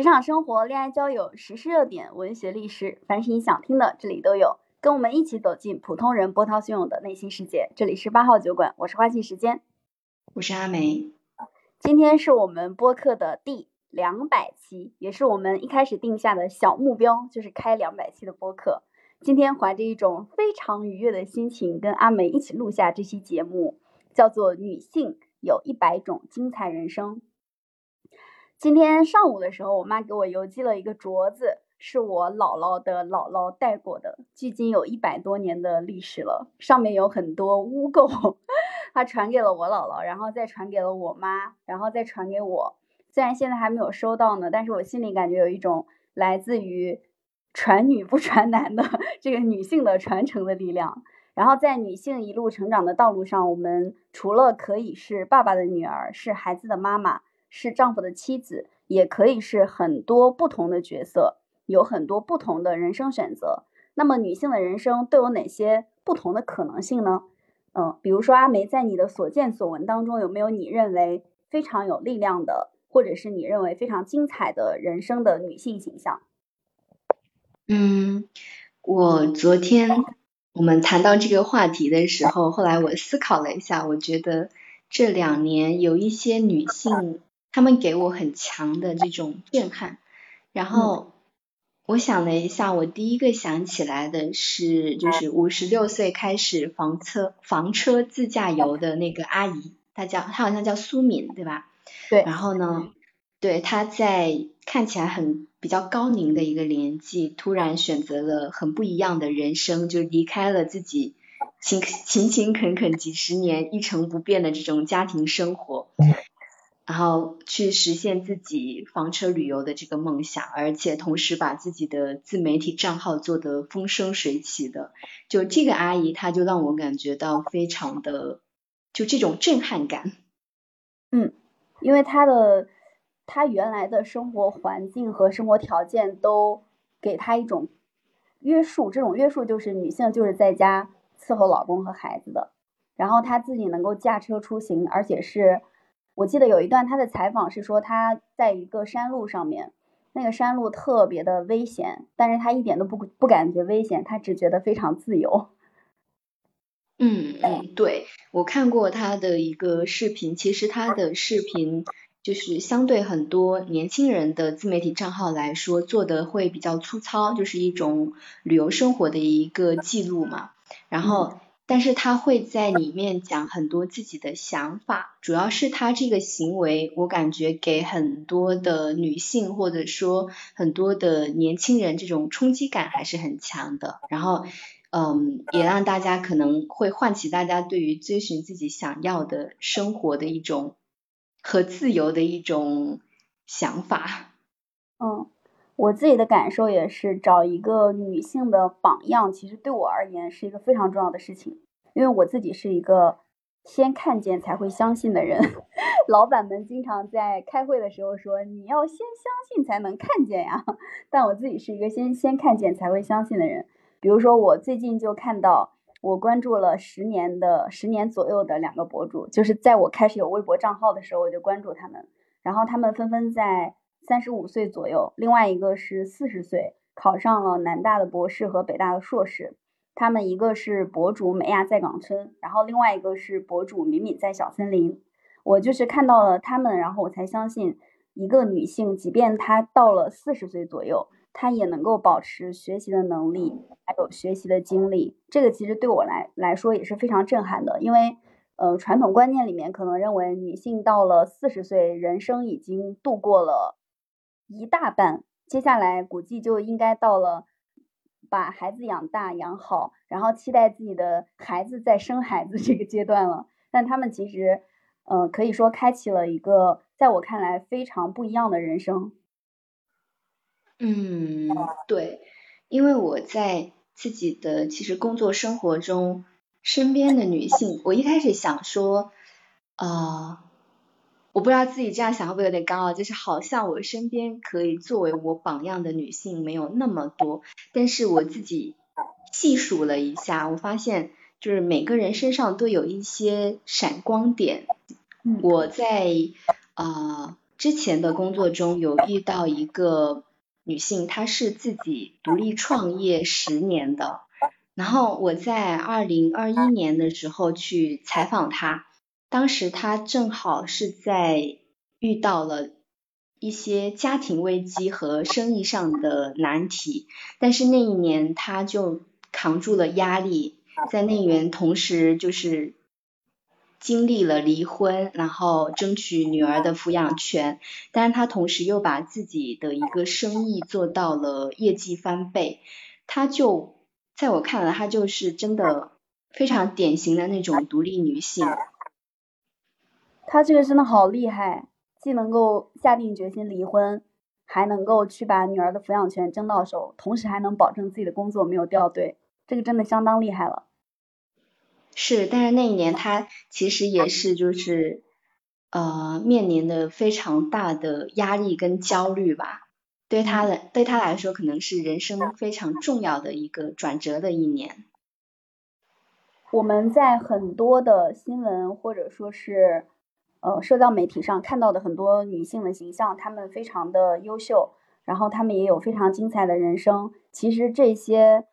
职场生活、恋爱交友、时事热点、文学历史，凡是你想听的，这里都有。跟我们一起走进普通人波涛汹涌的内心世界。这里是八号酒馆，我是花季时间，我是阿梅。今天是我们播客的第两百期，也是我们一开始定下的小目标，就是开两百期的播客。今天怀着一种非常愉悦的心情，跟阿梅一起录下这期节目，叫做《女性有一百种精彩人生》。今天上午的时候，我妈给我邮寄了一个镯子，是我姥姥的姥姥戴过的，距今有一百多年的历史了。上面有很多污垢，她传给了我姥姥，然后再传给了我妈，然后再传给我。虽然现在还没有收到呢，但是我心里感觉有一种来自于传女不传男的 这个女性的传承的力量。然后在女性一路成长的道路上，我们除了可以是爸爸的女儿，是孩子的妈妈。是丈夫的妻子，也可以是很多不同的角色，有很多不同的人生选择。那么，女性的人生都有哪些不同的可能性呢？嗯，比如说阿梅，在你的所见所闻当中，有没有你认为非常有力量的，或者是你认为非常精彩的人生的女性形象？嗯，我昨天我们谈到这个话题的时候，后来我思考了一下，我觉得这两年有一些女性。他们给我很强的这种震撼，然后我想了一下，我第一个想起来的是，就是五十六岁开始房车房车自驾游的那个阿姨，她叫她好像叫苏敏，对吧？对。然后呢，对她在看起来很比较高龄的一个年纪，突然选择了很不一样的人生，就离开了自己勤勤勤恳恳几十年一成不变的这种家庭生活。然后去实现自己房车旅游的这个梦想，而且同时把自己的自媒体账号做得风生水起的，就这个阿姨，她就让我感觉到非常的就这种震撼感。嗯，因为她的她原来的生活环境和生活条件都给她一种约束，这种约束就是女性就是在家伺候老公和孩子的，然后她自己能够驾车出行，而且是。我记得有一段他的采访是说他在一个山路上面，那个山路特别的危险，但是他一点都不不感觉危险，他只觉得非常自由。嗯嗯，对我看过他的一个视频，其实他的视频就是相对很多年轻人的自媒体账号来说做的会比较粗糙，就是一种旅游生活的一个记录嘛，然后。但是他会在里面讲很多自己的想法，主要是他这个行为，我感觉给很多的女性或者说很多的年轻人这种冲击感还是很强的。然后，嗯，也让大家可能会唤起大家对于追寻自己想要的生活的一种和自由的一种想法。嗯。我自己的感受也是，找一个女性的榜样，其实对我而言是一个非常重要的事情。因为我自己是一个先看见才会相信的人。老板们经常在开会的时候说：“你要先相信才能看见呀。”但我自己是一个先先看见才会相信的人。比如说，我最近就看到，我关注了十年的十年左右的两个博主，就是在我开始有微博账号的时候，我就关注他们，然后他们纷纷在。三十五岁左右，另外一个是四十岁，考上了南大的博士和北大的硕士。他们一个是博主美亚在岗村，然后另外一个是博主敏敏在小森林。我就是看到了他们，然后我才相信，一个女性，即便她到了四十岁左右，她也能够保持学习的能力，还有学习的精力。这个其实对我来来说也是非常震撼的，因为。呃，传统观念里面可能认为女性到了四十岁，人生已经度过了。一大半，接下来估计就应该到了把孩子养大养好，然后期待自己的孩子再生孩子这个阶段了。但他们其实，呃，可以说开启了一个在我看来非常不一样的人生。嗯，对，因为我在自己的其实工作生活中，身边的女性，我一开始想说，啊。我不知道自己这样想会不会有点高傲，就是好像我身边可以作为我榜样的女性没有那么多，但是我自己细数了一下，我发现就是每个人身上都有一些闪光点。我在呃之前的工作中有遇到一个女性，她是自己独立创业十年的，然后我在二零二一年的时候去采访她，当时她正好是在遇到了一些家庭危机和生意上的难题，但是那一年她就扛住了压力，在那一年同时就是。经历了离婚，然后争取女儿的抚养权，但是他同时又把自己的一个生意做到了业绩翻倍，他就在我看来，他就是真的非常典型的那种独立女性。他这个真的好厉害，既能够下定决心离婚，还能够去把女儿的抚养权争到手，同时还能保证自己的工作没有掉队，这个真的相当厉害了。是，但是那一年他其实也是就是呃面临的非常大的压力跟焦虑吧，对他的对他来说可能是人生非常重要的一个转折的一年。我们在很多的新闻或者说是呃社交媒体上看到的很多女性的形象，她们非常的优秀，然后她们也有非常精彩的人生。其实这些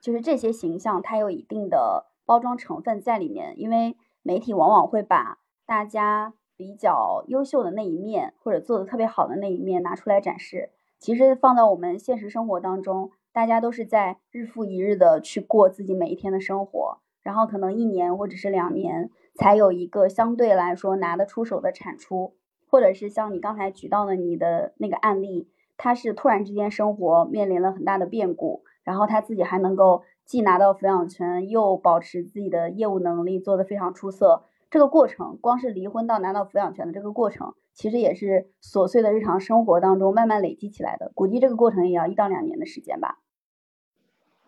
就是这些形象，它有一定的。包装成分在里面，因为媒体往往会把大家比较优秀的那一面，或者做的特别好的那一面拿出来展示。其实放到我们现实生活当中，大家都是在日复一日的去过自己每一天的生活，然后可能一年或者是两年才有一个相对来说拿得出手的产出，或者是像你刚才举到的你的那个案例，他是突然之间生活面临了很大的变故，然后他自己还能够。既拿到抚养权，又保持自己的业务能力，做得非常出色。这个过程，光是离婚到拿到抚养权的这个过程，其实也是琐碎的日常生活当中慢慢累积起来的。估计这个过程也要一到两年的时间吧。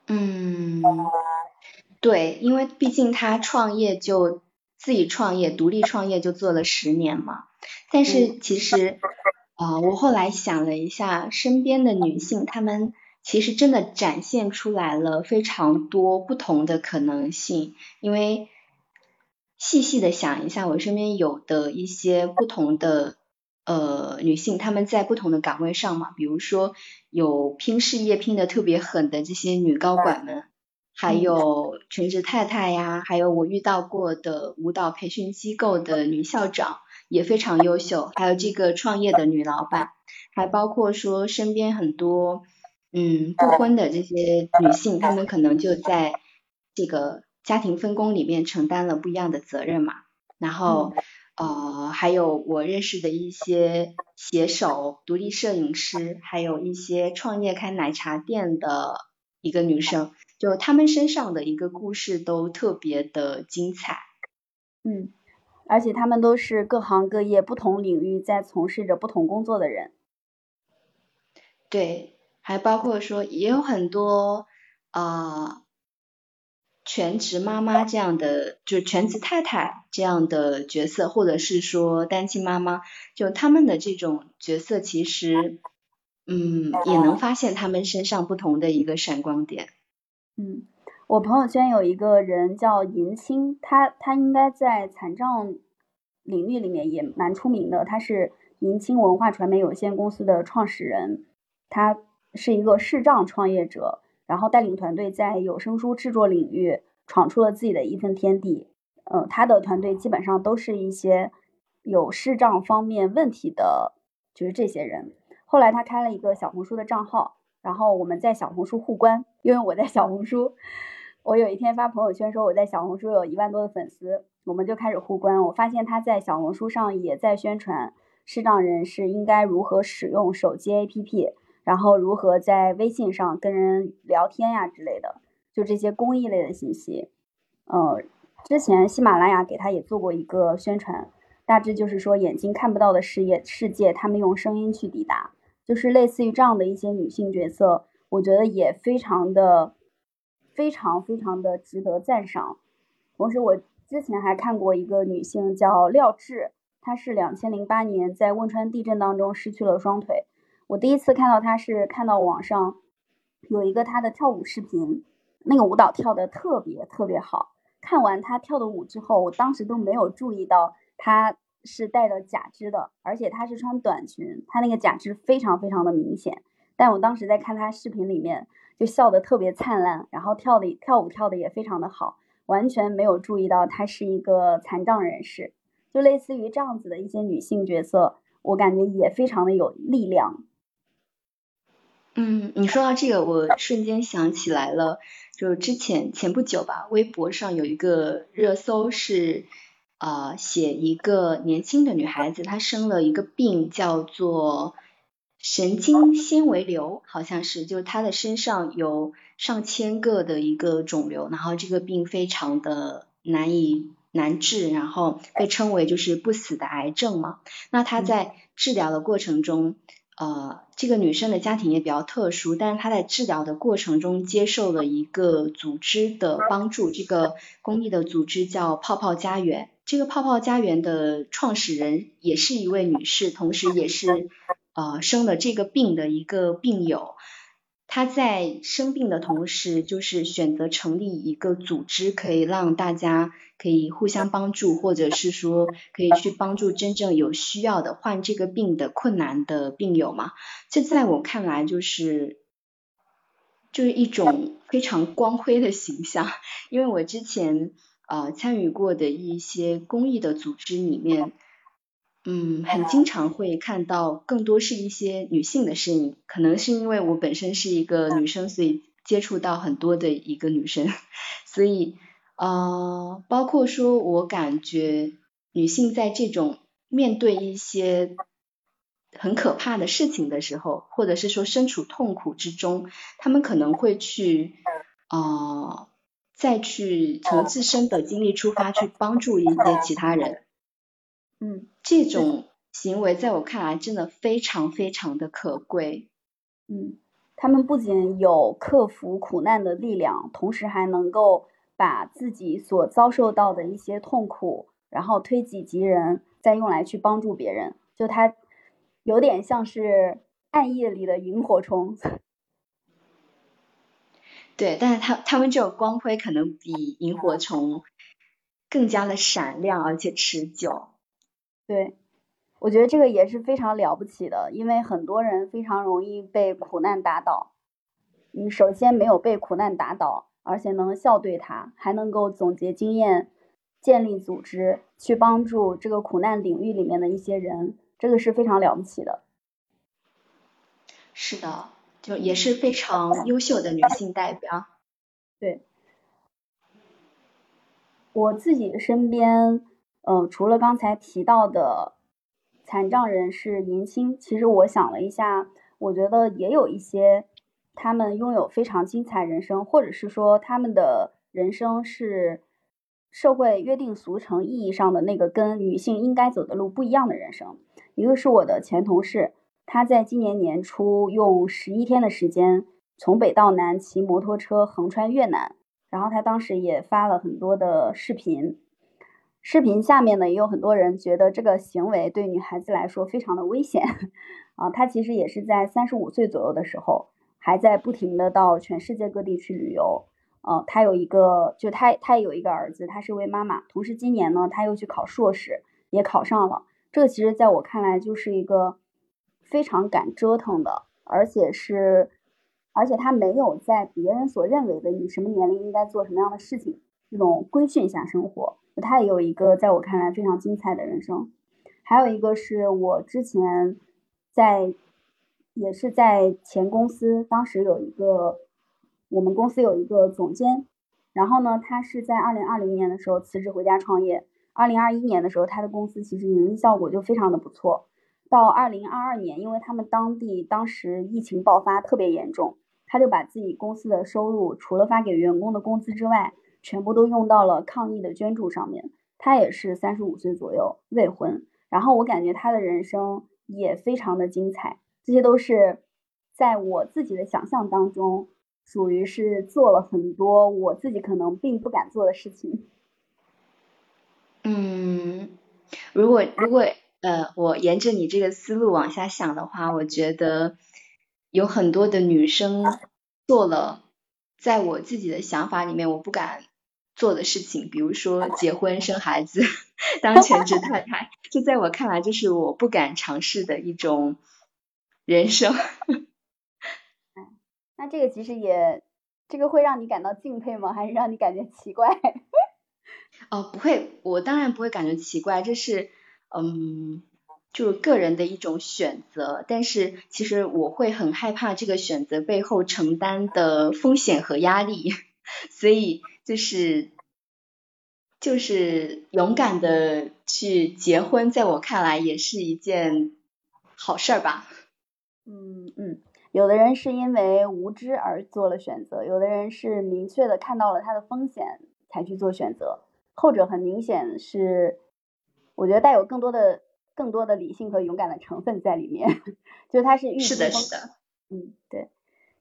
嗯，对，因为毕竟他创业就自己创业，独立创业就做了十年嘛。但是其实，啊，我后来想了一下，身边的女性她们。其实真的展现出来了非常多不同的可能性，因为细细的想一下，我身边有的一些不同的呃女性，她们在不同的岗位上嘛，比如说有拼事业拼的特别狠的这些女高管们，还有全职太太呀，还有我遇到过的舞蹈培训机构的女校长也非常优秀，还有这个创业的女老板，还包括说身边很多。嗯，不婚的这些女性，她们可能就在这个家庭分工里面承担了不一样的责任嘛。然后，呃，还有我认识的一些写手、独立摄影师，还有一些创业开奶茶店的一个女生，就她们身上的一个故事都特别的精彩。嗯，而且她们都是各行各业、不同领域在从事着不同工作的人。对。还包括说，也有很多啊全职妈妈这样的，就是全职太太这样的角色，或者是说单亲妈妈，就他们的这种角色，其实嗯也能发现他们身上不同的一个闪光点。嗯，我朋友圈有一个人叫银青，他他应该在残障领域里面也蛮出名的，他是银青文化传媒有限公司的创始人，他。是一个视障创业者，然后带领团队在有声书制作领域闯出了自己的一份天地。呃，他的团队基本上都是一些有视障方面问题的，就是这些人。后来他开了一个小红书的账号，然后我们在小红书互关，因为我在小红书，我有一天发朋友圈说我在小红书有一万多的粉丝，我们就开始互关。我发现他在小红书上也在宣传视障人士应该如何使用手机 APP。然后如何在微信上跟人聊天呀之类的，就这些公益类的信息。呃，之前喜马拉雅给他也做过一个宣传，大致就是说眼睛看不到的事业世界，他们用声音去抵达，就是类似于这样的一些女性角色，我觉得也非常的、非常非常的值得赞赏。同时，我之前还看过一个女性叫廖智，她是两千零八年在汶川地震当中失去了双腿。我第一次看到她是看到网上有一个她的跳舞视频，那个舞蹈跳的特别特别好。看完她跳的舞之后，我当时都没有注意到她是带着假肢的，而且她是穿短裙，她那个假肢非常非常的明显。但我当时在看她视频里面，就笑得特别灿烂，然后跳的跳舞跳的也非常的好，完全没有注意到她是一个残障人士。就类似于这样子的一些女性角色，我感觉也非常的有力量。嗯，你说到这个，我瞬间想起来了，就是之前前不久吧，微博上有一个热搜是，呃，写一个年轻的女孩子，她生了一个病，叫做神经纤维瘤，好像是，就是她的身上有上千个的一个肿瘤，然后这个病非常的难以。难治，然后被称为就是不死的癌症嘛。那她在治疗的过程中，呃，这个女生的家庭也比较特殊，但是她在治疗的过程中接受了一个组织的帮助，这个公益的组织叫泡泡家园。这个泡泡家园的创始人也是一位女士，同时也是呃生了这个病的一个病友。她在生病的同时，就是选择成立一个组织，可以让大家可以互相帮助，或者是说可以去帮助真正有需要的患这个病的困难的病友嘛。这在我看来，就是就是一种非常光辉的形象，因为我之前呃参与过的一些公益的组织里面。嗯，很经常会看到更多是一些女性的身影，可能是因为我本身是一个女生，所以接触到很多的一个女生，所以呃，包括说我感觉女性在这种面对一些很可怕的事情的时候，或者是说身处痛苦之中，她们可能会去呃再去从自身的经历出发去帮助一些其他人。嗯，这种行为在我看来真的非常非常的可贵。嗯，他们不仅有克服苦难的力量，同时还能够把自己所遭受到的一些痛苦，然后推己及人，再用来去帮助别人。就他有点像是暗夜里的萤火虫。对，但是他他们这种光辉可能比萤火虫更加的闪亮，而且持久。对，我觉得这个也是非常了不起的，因为很多人非常容易被苦难打倒。你首先没有被苦难打倒，而且能笑对他，还能够总结经验，建立组织，去帮助这个苦难领域里面的一些人，这个是非常了不起的。是的，就也是非常优秀的女性代表。对，我自己身边。嗯，除了刚才提到的残障人士、年轻，其实我想了一下，我觉得也有一些他们拥有非常精彩人生，或者是说他们的人生是社会约定俗成意义上的那个跟女性应该走的路不一样的人生。一个是我的前同事，他在今年年初用十一天的时间从北到南骑摩托车横穿越南，然后他当时也发了很多的视频。视频下面呢，也有很多人觉得这个行为对女孩子来说非常的危险啊。他其实也是在三十五岁左右的时候，还在不停的到全世界各地去旅游。呃，他有一个，就他他也有一个儿子，他是位妈妈。同时今年呢，他又去考硕士，也考上了。这个其实在我看来就是一个非常敢折腾的，而且是，而且他没有在别人所认为的你什么年龄应该做什么样的事情这种规训下生活。他也有一个在我看来非常精彩的人生，还有一个是我之前在，也是在前公司，当时有一个我们公司有一个总监，然后呢，他是在二零二零年的时候辞职回家创业，二零二一年的时候他的公司其实盈利效果就非常的不错，到二零二二年，因为他们当地当时疫情爆发特别严重，他就把自己公司的收入除了发给员工的工资之外。全部都用到了抗疫的捐助上面。他也是三十五岁左右，未婚。然后我感觉他的人生也非常的精彩。这些都是在我自己的想象当中，属于是做了很多我自己可能并不敢做的事情。嗯，如果如果呃，我沿着你这个思路往下想的话，我觉得有很多的女生做了，在我自己的想法里面，我不敢。做的事情，比如说结婚生孩子，当全职太太，这在我看来就是我不敢尝试的一种人生。那这个其实也，这个会让你感到敬佩吗？还是让你感觉奇怪？哦，不会，我当然不会感觉奇怪，这是嗯，就个人的一种选择。但是其实我会很害怕这个选择背后承担的风险和压力，所以就是就是勇敢的去结婚，在我看来也是一件好事儿吧。嗯嗯。有的人是因为无知而做了选择，有的人是明确的看到了他的风险才去做选择。后者很明显是，我觉得带有更多的、更多的理性和勇敢的成分在里面，就是它是预是的，是的，嗯，对。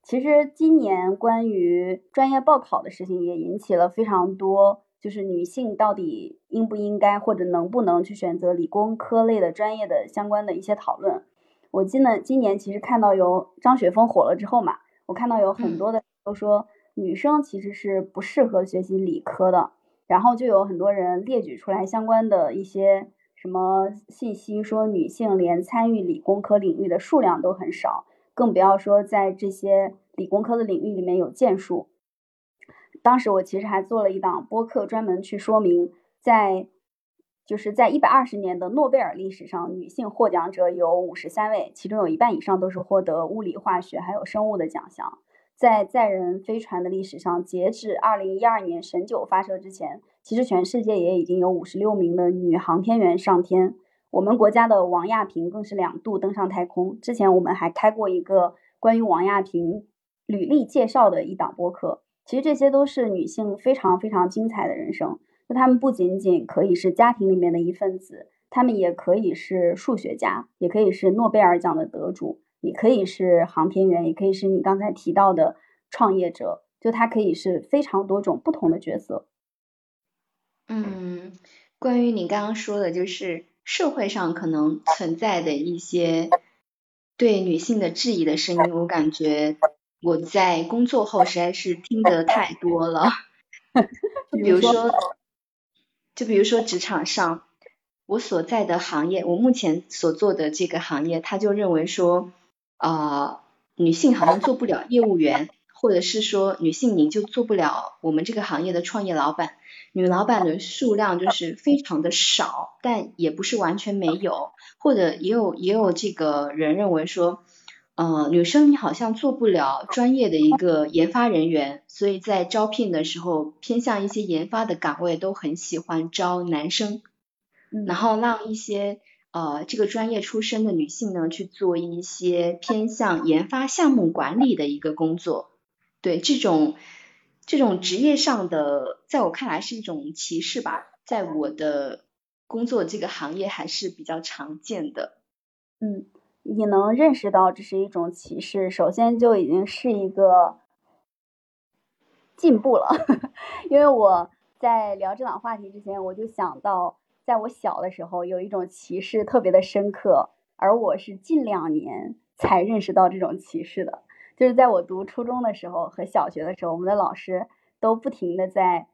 其实今年关于专业报考的事情也引起了非常多，就是女性到底应不应该或者能不能去选择理工科类的专业的相关的一些讨论。我记得今年其实看到有张雪峰火了之后嘛，我看到有很多的都说女生其实是不适合学习理科的，然后就有很多人列举出来相关的一些什么信息，说女性连参与理工科领域的数量都很少，更不要说在这些理工科的领域里面有建树。当时我其实还做了一档播客，专门去说明在。就是在一百二十年的诺贝尔历史上，女性获奖者有五十三位，其中有一半以上都是获得物理、化学还有生物的奖项。在载人飞船的历史上，截至二零一二年神九发射之前，其实全世界也已经有五十六名的女航天员上天。我们国家的王亚平更是两度登上太空。之前我们还开过一个关于王亚平履历介绍的一档播客。其实这些都是女性非常非常精彩的人生。那她们不仅仅可以是家庭里面的一份子，她们也可以是数学家，也可以是诺贝尔奖的得主，也可以是航天员，也可以是你刚才提到的创业者，就他可以是非常多种不同的角色。嗯，关于你刚刚说的，就是社会上可能存在的一些对女性的质疑的声音，我感觉我在工作后实在是听得太多了，就比如说。就比如说职场上，我所在的行业，我目前所做的这个行业，他就认为说，啊，女性好像做不了业务员，或者是说女性你就做不了我们这个行业的创业老板，女老板的数量就是非常的少，但也不是完全没有，或者也有也有这个人认为说。呃，女生你好像做不了专业的一个研发人员，所以在招聘的时候偏向一些研发的岗位都很喜欢招男生，然后让一些呃这个专业出身的女性呢去做一些偏向研发项目管理的一个工作。对这种这种职业上的，在我看来是一种歧视吧，在我的工作这个行业还是比较常见的。嗯。你能认识到这是一种歧视，首先就已经是一个进步了。因为我在聊这档话题之前，我就想到，在我小的时候有一种歧视特别的深刻，而我是近两年才认识到这种歧视的。就是在我读初中的时候和小学的时候，我们的老师都不停的在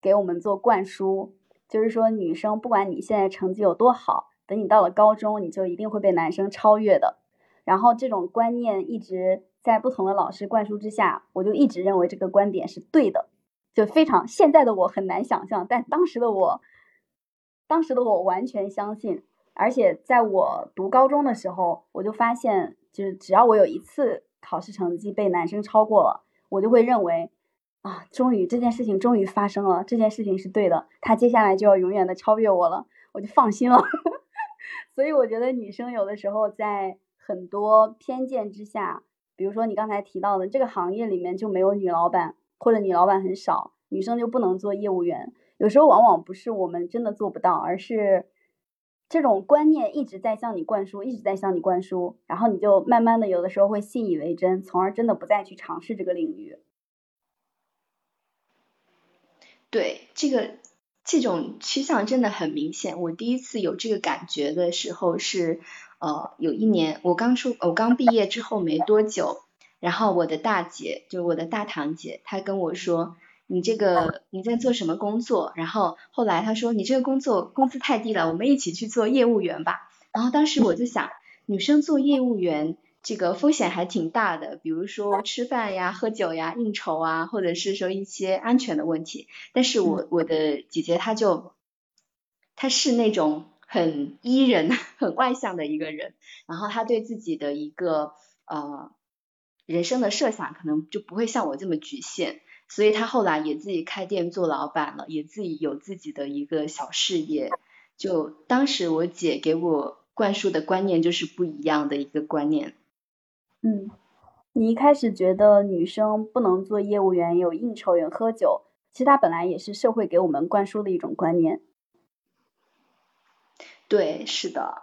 给我们做灌输，就是说女生不管你现在成绩有多好。等你到了高中，你就一定会被男生超越的。然后这种观念一直在不同的老师灌输之下，我就一直认为这个观点是对的，就非常现在的我很难想象，但当时的我，当时的我完全相信。而且在我读高中的时候，我就发现，就是只要我有一次考试成绩被男生超过了，我就会认为啊，终于这件事情终于发生了，这件事情是对的，他接下来就要永远的超越我了，我就放心了。所以我觉得女生有的时候在很多偏见之下，比如说你刚才提到的这个行业里面就没有女老板，或者女老板很少，女生就不能做业务员。有时候往往不是我们真的做不到，而是这种观念一直在向你灌输，一直在向你灌输，然后你就慢慢的有的时候会信以为真，从而真的不再去尝试这个领域。对这个。这种趋向真的很明显。我第一次有这个感觉的时候是，呃，有一年我刚出，我刚毕业之后没多久，然后我的大姐，就我的大堂姐，她跟我说，你这个你在做什么工作？然后后来他说你这个工作工资太低了，我们一起去做业务员吧。然后当时我就想，女生做业务员这个风险还挺大的，比如说吃饭呀、喝酒呀、应酬啊，或者是说一些安全的问题。但是我我的姐姐她就她是那种很 E 人、很外向的一个人，然后她对自己的一个呃人生的设想可能就不会像我这么局限。所以他后来也自己开店做老板了，也自己有自己的一个小事业。就当时我姐给我灌输的观念就是不一样的一个观念。嗯，你一开始觉得女生不能做业务员，有应酬有喝酒，其实它本来也是社会给我们灌输的一种观念。对，是的，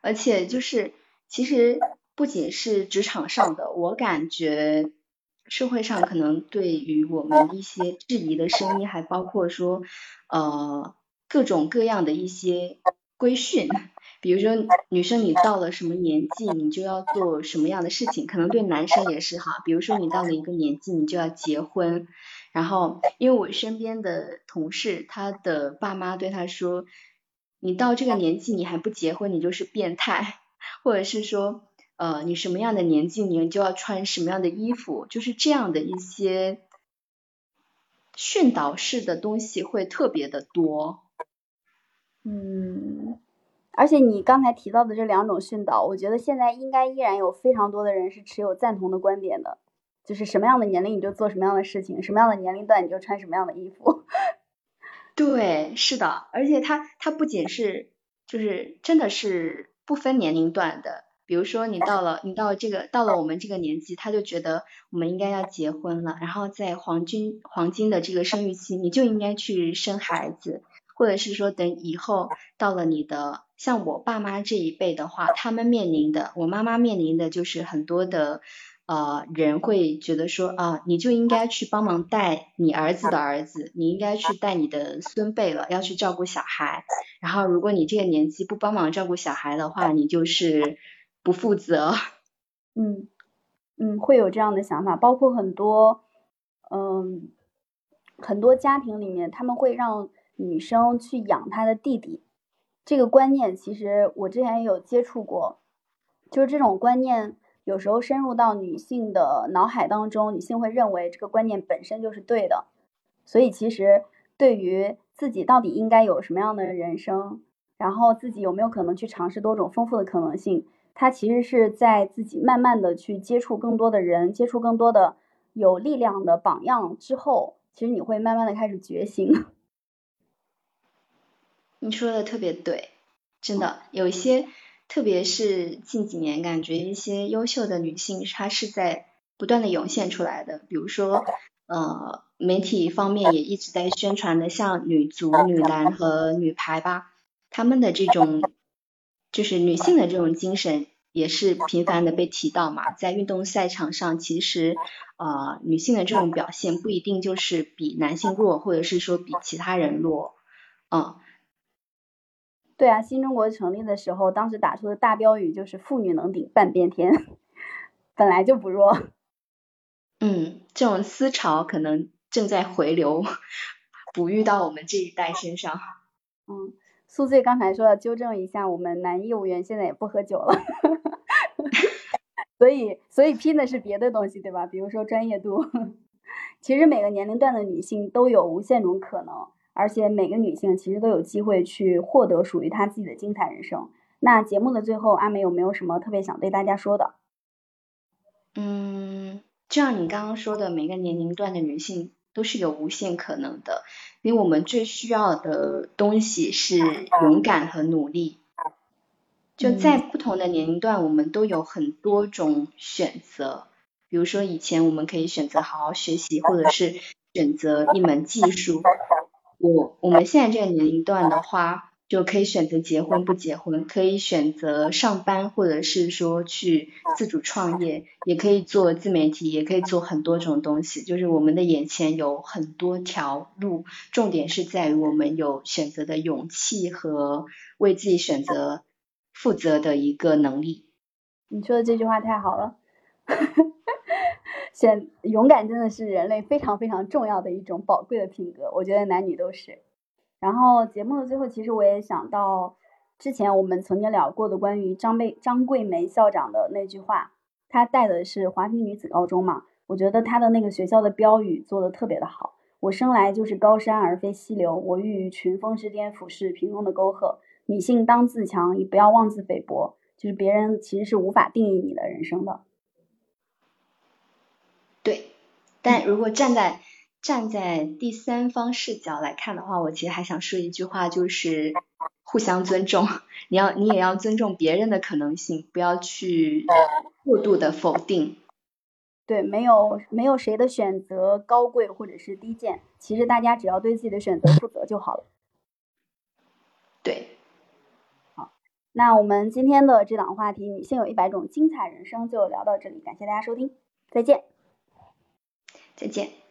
而且就是其实不仅是职场上的，我感觉。社会上可能对于我们一些质疑的声音，还包括说呃各种各样的一些规训，比如说女生你到了什么年纪，你就要做什么样的事情，可能对男生也是哈，比如说你到了一个年纪，你就要结婚，然后因为我身边的同事，他的爸妈对他说，你到这个年纪你还不结婚，你就是变态，或者是说。呃，你什么样的年纪，你就要穿什么样的衣服，就是这样的一些训导式的东西会特别的多。嗯，而且你刚才提到的这两种训导，我觉得现在应该依然有非常多的人是持有赞同的观点的，就是什么样的年龄你就做什么样的事情，什么样的年龄段你就穿什么样的衣服。对，是的，而且他他不仅是，就是真的是不分年龄段的。比如说你到了，你到这个到了我们这个年纪，他就觉得我们应该要结婚了，然后在黄金黄金的这个生育期，你就应该去生孩子，或者是说等以后到了你的像我爸妈这一辈的话，他们面临的，我妈妈面临的就是很多的呃人会觉得说啊，你就应该去帮忙带你儿子的儿子，你应该去带你的孙辈了，要去照顾小孩，然后如果你这个年纪不帮忙照顾小孩的话，你就是。不负责，嗯嗯，会有这样的想法，包括很多，嗯，很多家庭里面，他们会让女生去养他的弟弟，这个观念其实我之前也有接触过，就是这种观念有时候深入到女性的脑海当中，女性会认为这个观念本身就是对的，所以其实对于自己到底应该有什么样的人生，然后自己有没有可能去尝试多种丰富的可能性。他其实是在自己慢慢的去接触更多的人，接触更多的有力量的榜样之后，其实你会慢慢的开始觉醒。你说的特别对，真的有一些，特别是近几年，感觉一些优秀的女性，她是在不断的涌现出来的。比如说，呃，媒体方面也一直在宣传的，像女足、女篮和女排吧，她们的这种。就是女性的这种精神也是频繁的被提到嘛，在运动赛场上，其实呃女性的这种表现不一定就是比男性弱，或者是说比其他人弱，嗯，对啊，新中国成立的时候，当时打出的大标语就是“妇女能顶半边天”，本来就不弱。嗯，这种思潮可能正在回流，哺育到我们这一代身上。嗯。苏醉刚才说要纠正一下，我们男业务员现在也不喝酒了，所以所以拼的是别的东西，对吧？比如说专业度。其实每个年龄段的女性都有无限种可能，而且每个女性其实都有机会去获得属于她自己的精彩人生。那节目的最后，阿美有没有什么特别想对大家说的？嗯，就像你刚刚说的，每个年龄段的女性都是有无限可能的。因为我们最需要的东西是勇敢和努力，就在不同的年龄段，我们都有很多种选择。比如说，以前我们可以选择好好学习，或者是选择一门技术。我我们现在这个年龄段的话。就可以选择结婚不结婚，可以选择上班，或者是说去自主创业，也可以做自媒体，也可以做很多种东西。就是我们的眼前有很多条路，重点是在于我们有选择的勇气和为自己选择负责的一个能力。你说的这句话太好了。选勇敢真的是人类非常非常重要的一种宝贵的品格，我觉得男女都是。然后节目的最后，其实我也想到之前我们曾经聊过的关于张贝张桂梅校长的那句话，她带的是华坪女子高中嘛，我觉得她的那个学校的标语做的特别的好。我生来就是高山而非溪流，我欲于群峰之巅俯视平庸的沟壑。女性当自强，也不要妄自菲薄，就是别人其实是无法定义你的人生的。对，但如果站在站在第三方视角来看的话，我其实还想说一句话，就是互相尊重。你要你也要尊重别人的可能性，不要去过度的否定。对，没有没有谁的选择高贵或者是低贱，其实大家只要对自己的选择负责就好了。对，好，那我们今天的这档话题“女性有一百种精彩人生”就聊到这里，感谢大家收听，再见。再见。